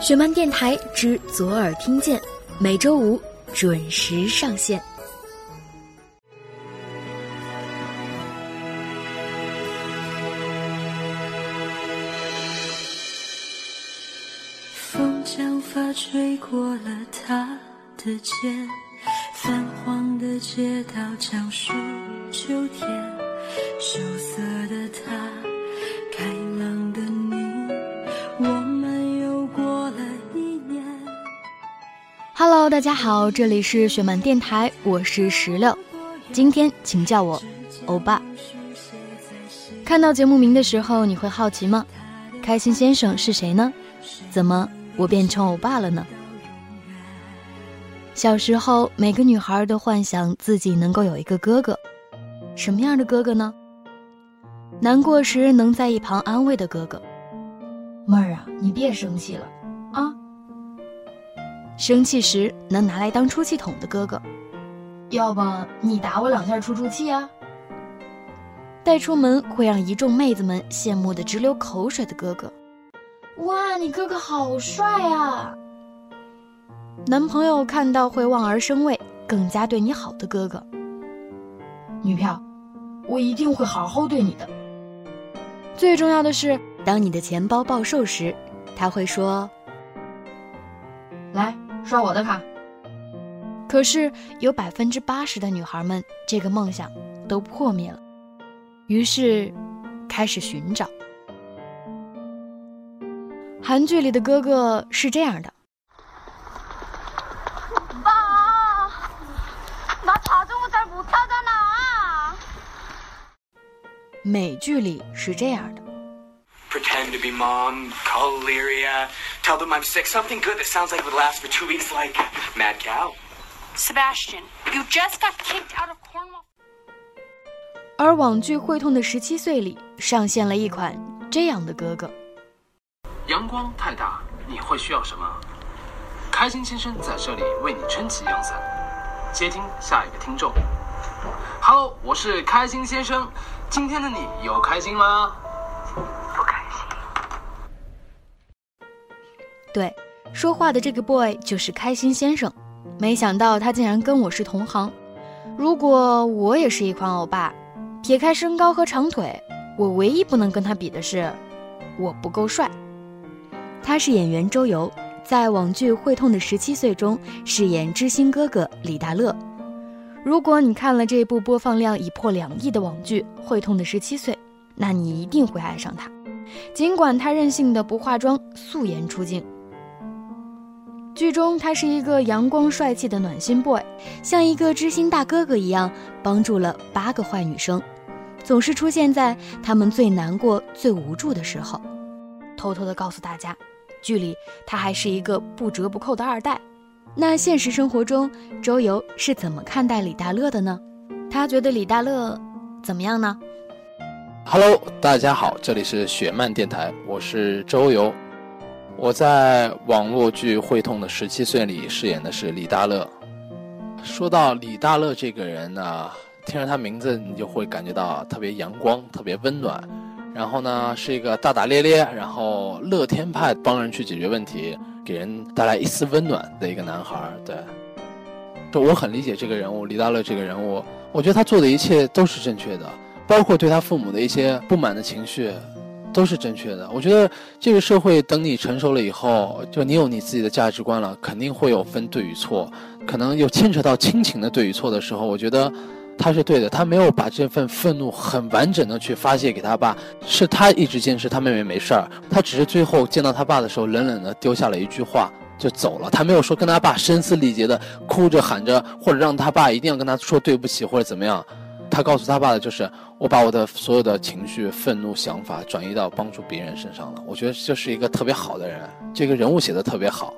雪漫电台之左耳听见，每周五准时上线。风将发吹过了他的肩，泛黄的街道讲述秋天，羞涩的他，大家好，这里是雪漫电台，我是石榴，今天请叫我欧巴。看到节目名的时候，你会好奇吗？开心先生是谁呢？怎么我变成欧巴了呢？小时候，每个女孩都幻想自己能够有一个哥哥，什么样的哥哥呢？难过时能在一旁安慰的哥哥。妹儿啊，你别生气了。生气时能拿来当出气筒的哥哥，要不你打我两下出出气啊？带出门会让一众妹子们羡慕的直流口水的哥哥，哇，你哥哥好帅啊！男朋友看到会望而生畏，更加对你好的哥哥，女票，我一定会好好对你的。最重要的是，当你的钱包暴瘦时，他会说：“来刷我的卡。”可是有百分之八十的女孩们，这个梦想都破灭了，于是开始寻找。韩剧里的哥哥是这样的。 오빠, 나 자전거 잘 못하잖아. 美剧里是这样的。 Pretend to be mom, call Lyria, tell them I'm sick, something good that sounds like it would last for two weeks, like Mad Cow. Sebastian, you just got kicked out of Cornwall. 而网剧《会痛的十七岁》里上线了一款这样的哥哥。阳光太大，你会需要什么？开心先生在这里为你撑起阳伞。接听下一个听众。Hello，我是开心先生。今天的你有开心吗？对，说话的这个 boy 就是开心先生。没想到他竟然跟我是同行。如果我也是一款欧巴，撇开身高和长腿，我唯一不能跟他比的是，我不够帅。他是演员周游，在网剧《会痛的十七岁》中饰演知心哥哥李大乐。如果你看了这部播放量已破两亿的网剧《会痛的十七岁》，那你一定会爱上他。尽管他任性的不化妆，素颜出镜。剧中他是一个阳光帅气的暖心 boy，像一个知心大哥哥一样，帮助了八个坏女生，总是出现在他们最难过、最无助的时候。偷偷的告诉大家，剧里他还是一个不折不扣的二代。那现实生活中，周游是怎么看待李大乐的呢？他觉得李大乐怎么样呢？Hello，大家好，这里是雪漫电台，我是周游。我在网络剧《会痛的十七岁》里饰演的是李大乐。说到李大乐这个人呢，听着他名字你就会感觉到特别阳光、特别温暖。然后呢，是一个大大咧咧，然后乐天派，帮人去解决问题，给人带来一丝温暖的一个男孩。对，就我很理解这个人物，李大乐这个人物，我觉得他做的一切都是正确的。包括对他父母的一些不满的情绪，都是正确的。我觉得这个社会等你成熟了以后，就你有你自己的价值观了，肯定会有分对与错，可能有牵扯到亲情的对与错的时候，我觉得他是对的。他没有把这份愤怒很完整的去发泄给他爸，是他一直坚持他妹妹没事儿，他只是最后见到他爸的时候，冷冷的丢下了一句话。就走了，他没有说跟他爸声嘶力竭的哭着喊着，或者让他爸一定要跟他说对不起或者怎么样。他告诉他爸的就是，我把我的所有的情绪、愤怒、想法转移到帮助别人身上了。我觉得这是一个特别好的人，这个人物写的特别好。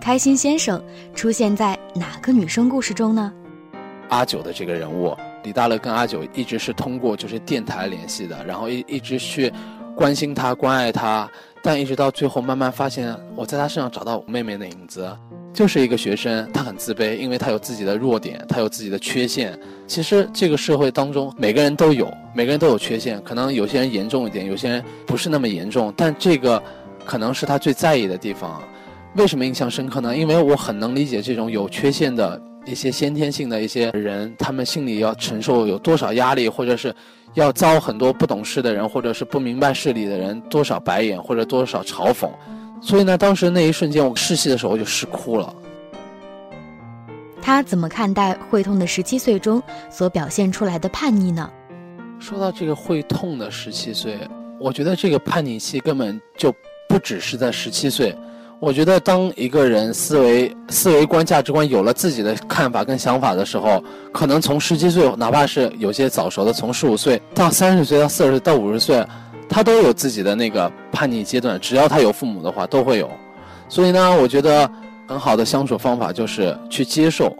开心先生出现在哪个女生故事中呢？阿九的这个人物，李大乐跟阿九一直是通过就是电台联系的，然后一一直去关心他、关爱他，但一直到最后慢慢发现，我在他身上找到我妹妹的影子。就是一个学生，他很自卑，因为他有自己的弱点，他有自己的缺陷。其实这个社会当中，每个人都有，每个人都有缺陷，可能有些人严重一点，有些人不是那么严重，但这个可能是他最在意的地方。为什么印象深刻呢？因为我很能理解这种有缺陷的一些先天性的一些人，他们心里要承受有多少压力，或者是要遭很多不懂事的人，或者是不明白事理的人多少白眼或者多少嘲讽。所以呢，当时那一瞬间我试戏的时候我就试哭了。他怎么看待会痛的十七岁中所表现出来的叛逆呢？说到这个会痛的十七岁，我觉得这个叛逆期根本就不只是在十七岁。我觉得当一个人思维、思维观、价值观有了自己的看法跟想法的时候，可能从十七岁，哪怕是有些早熟的，从十五岁到三十岁到四十岁到五十岁，他都有自己的那个叛逆阶段。只要他有父母的话，都会有。所以呢，我觉得很好的相处方法就是去接受。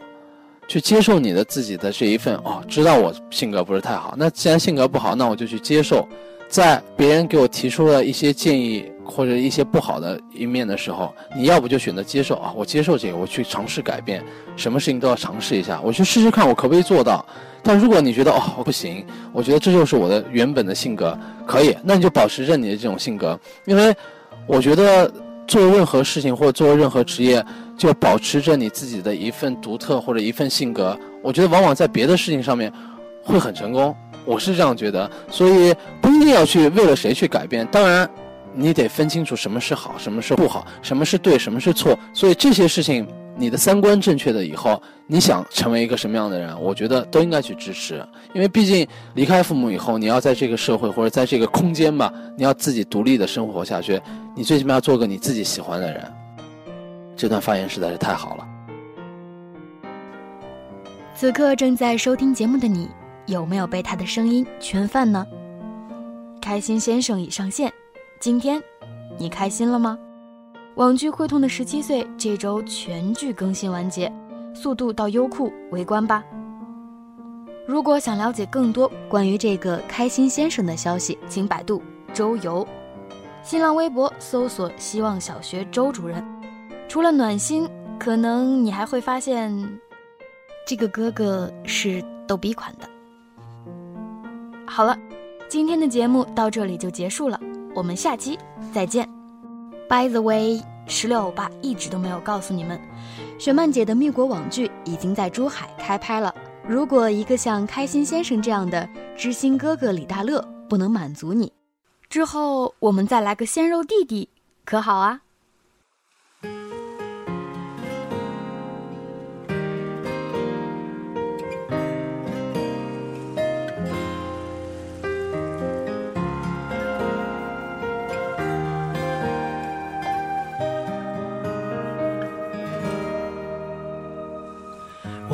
去接受你的自己的这一份哦，知道我性格不是太好，那既然性格不好，那我就去接受。在别人给我提出了一些建议或者一些不好的一面的时候，你要不就选择接受啊，我接受这个，我去尝试改变，什么事情都要尝试一下，我去试试看我可不可以做到。但如果你觉得哦不行，我觉得这就是我的原本的性格，可以，那你就保持着你的这种性格，因为我觉得。做任何事情或者做任何职业，就保持着你自己的一份独特或者一份性格。我觉得往往在别的事情上面会很成功，我是这样觉得。所以不一定要去为了谁去改变，当然你得分清楚什么是好，什么是不好，什么是对，什么是错。所以这些事情。你的三观正确的以后，你想成为一个什么样的人？我觉得都应该去支持，因为毕竟离开父母以后，你要在这个社会或者在这个空间吧，你要自己独立的生活下去。你最起码要做个你自己喜欢的人。这段发言实在是太好了。此刻正在收听节目的你，有没有被他的声音圈饭呢？开心先生已上线，今天你开心了吗？网剧《会痛的十七岁》这周全剧更新完结，速度到优酷围观吧。如果想了解更多关于这个开心先生的消息，请百度周游，新浪微博搜索“希望小学周主任”。除了暖心，可能你还会发现，这个哥哥是逗比款的。好了，今天的节目到这里就结束了，我们下期再见。By the way，石榴欧巴一直都没有告诉你们，雪漫姐的蜜国网剧已经在珠海开拍了。如果一个像开心先生这样的知心哥哥李大乐不能满足你，之后我们再来个鲜肉弟弟，可好啊？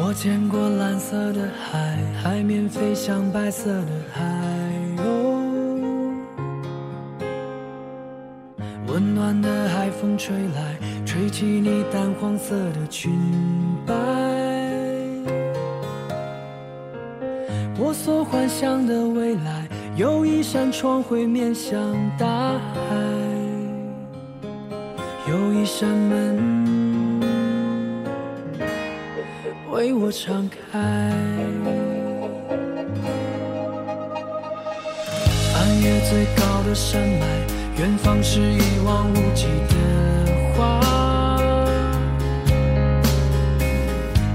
我见过蓝色的海，海面飞向白色的海鸥。温暖的海风吹来，吹起你淡黄色的裙摆。我所幻想的未来，有一扇窗会面向大海，有一扇门。为我敞开，翻越最高的山脉，远方是一望无际的花。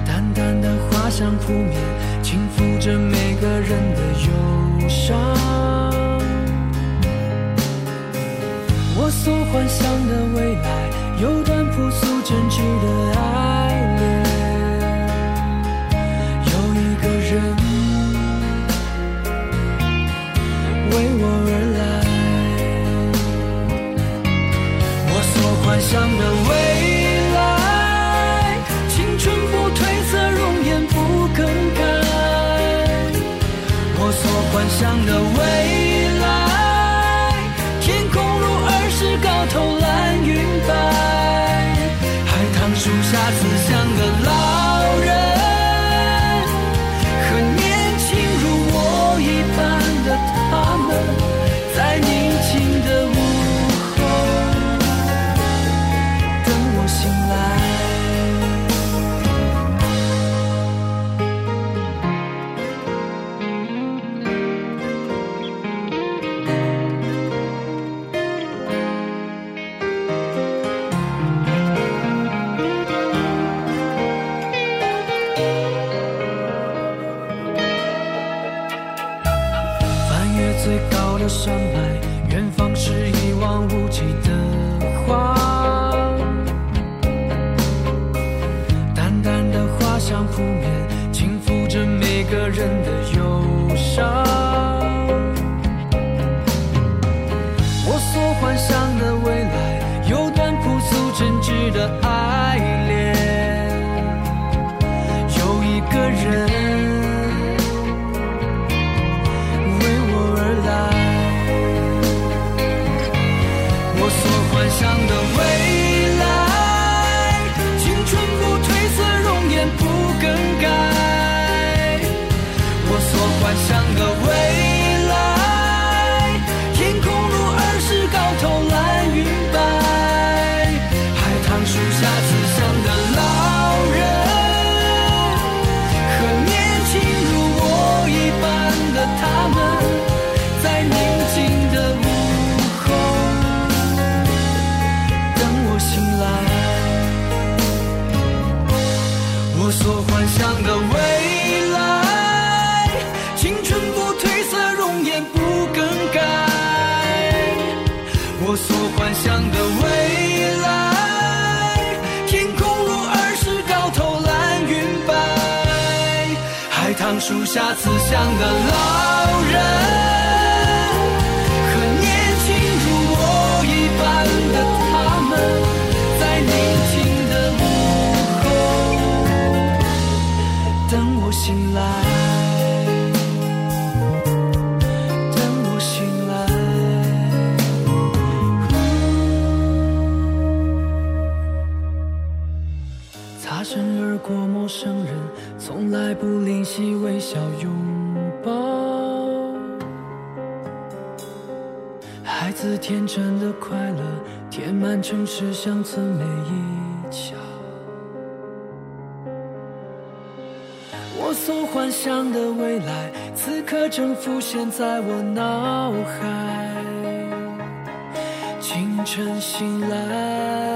淡淡的花香扑面，轻抚着每个人的忧伤。我所幻想的未来，有段朴素真挚的爱幻想的海棠树下慈祥的老人，擦身而过，陌生人从来不吝惜微笑拥抱。孩子天真的快乐，填满城市乡村每一角。我所幻想的未来，此刻正浮现在我脑海。清晨醒来，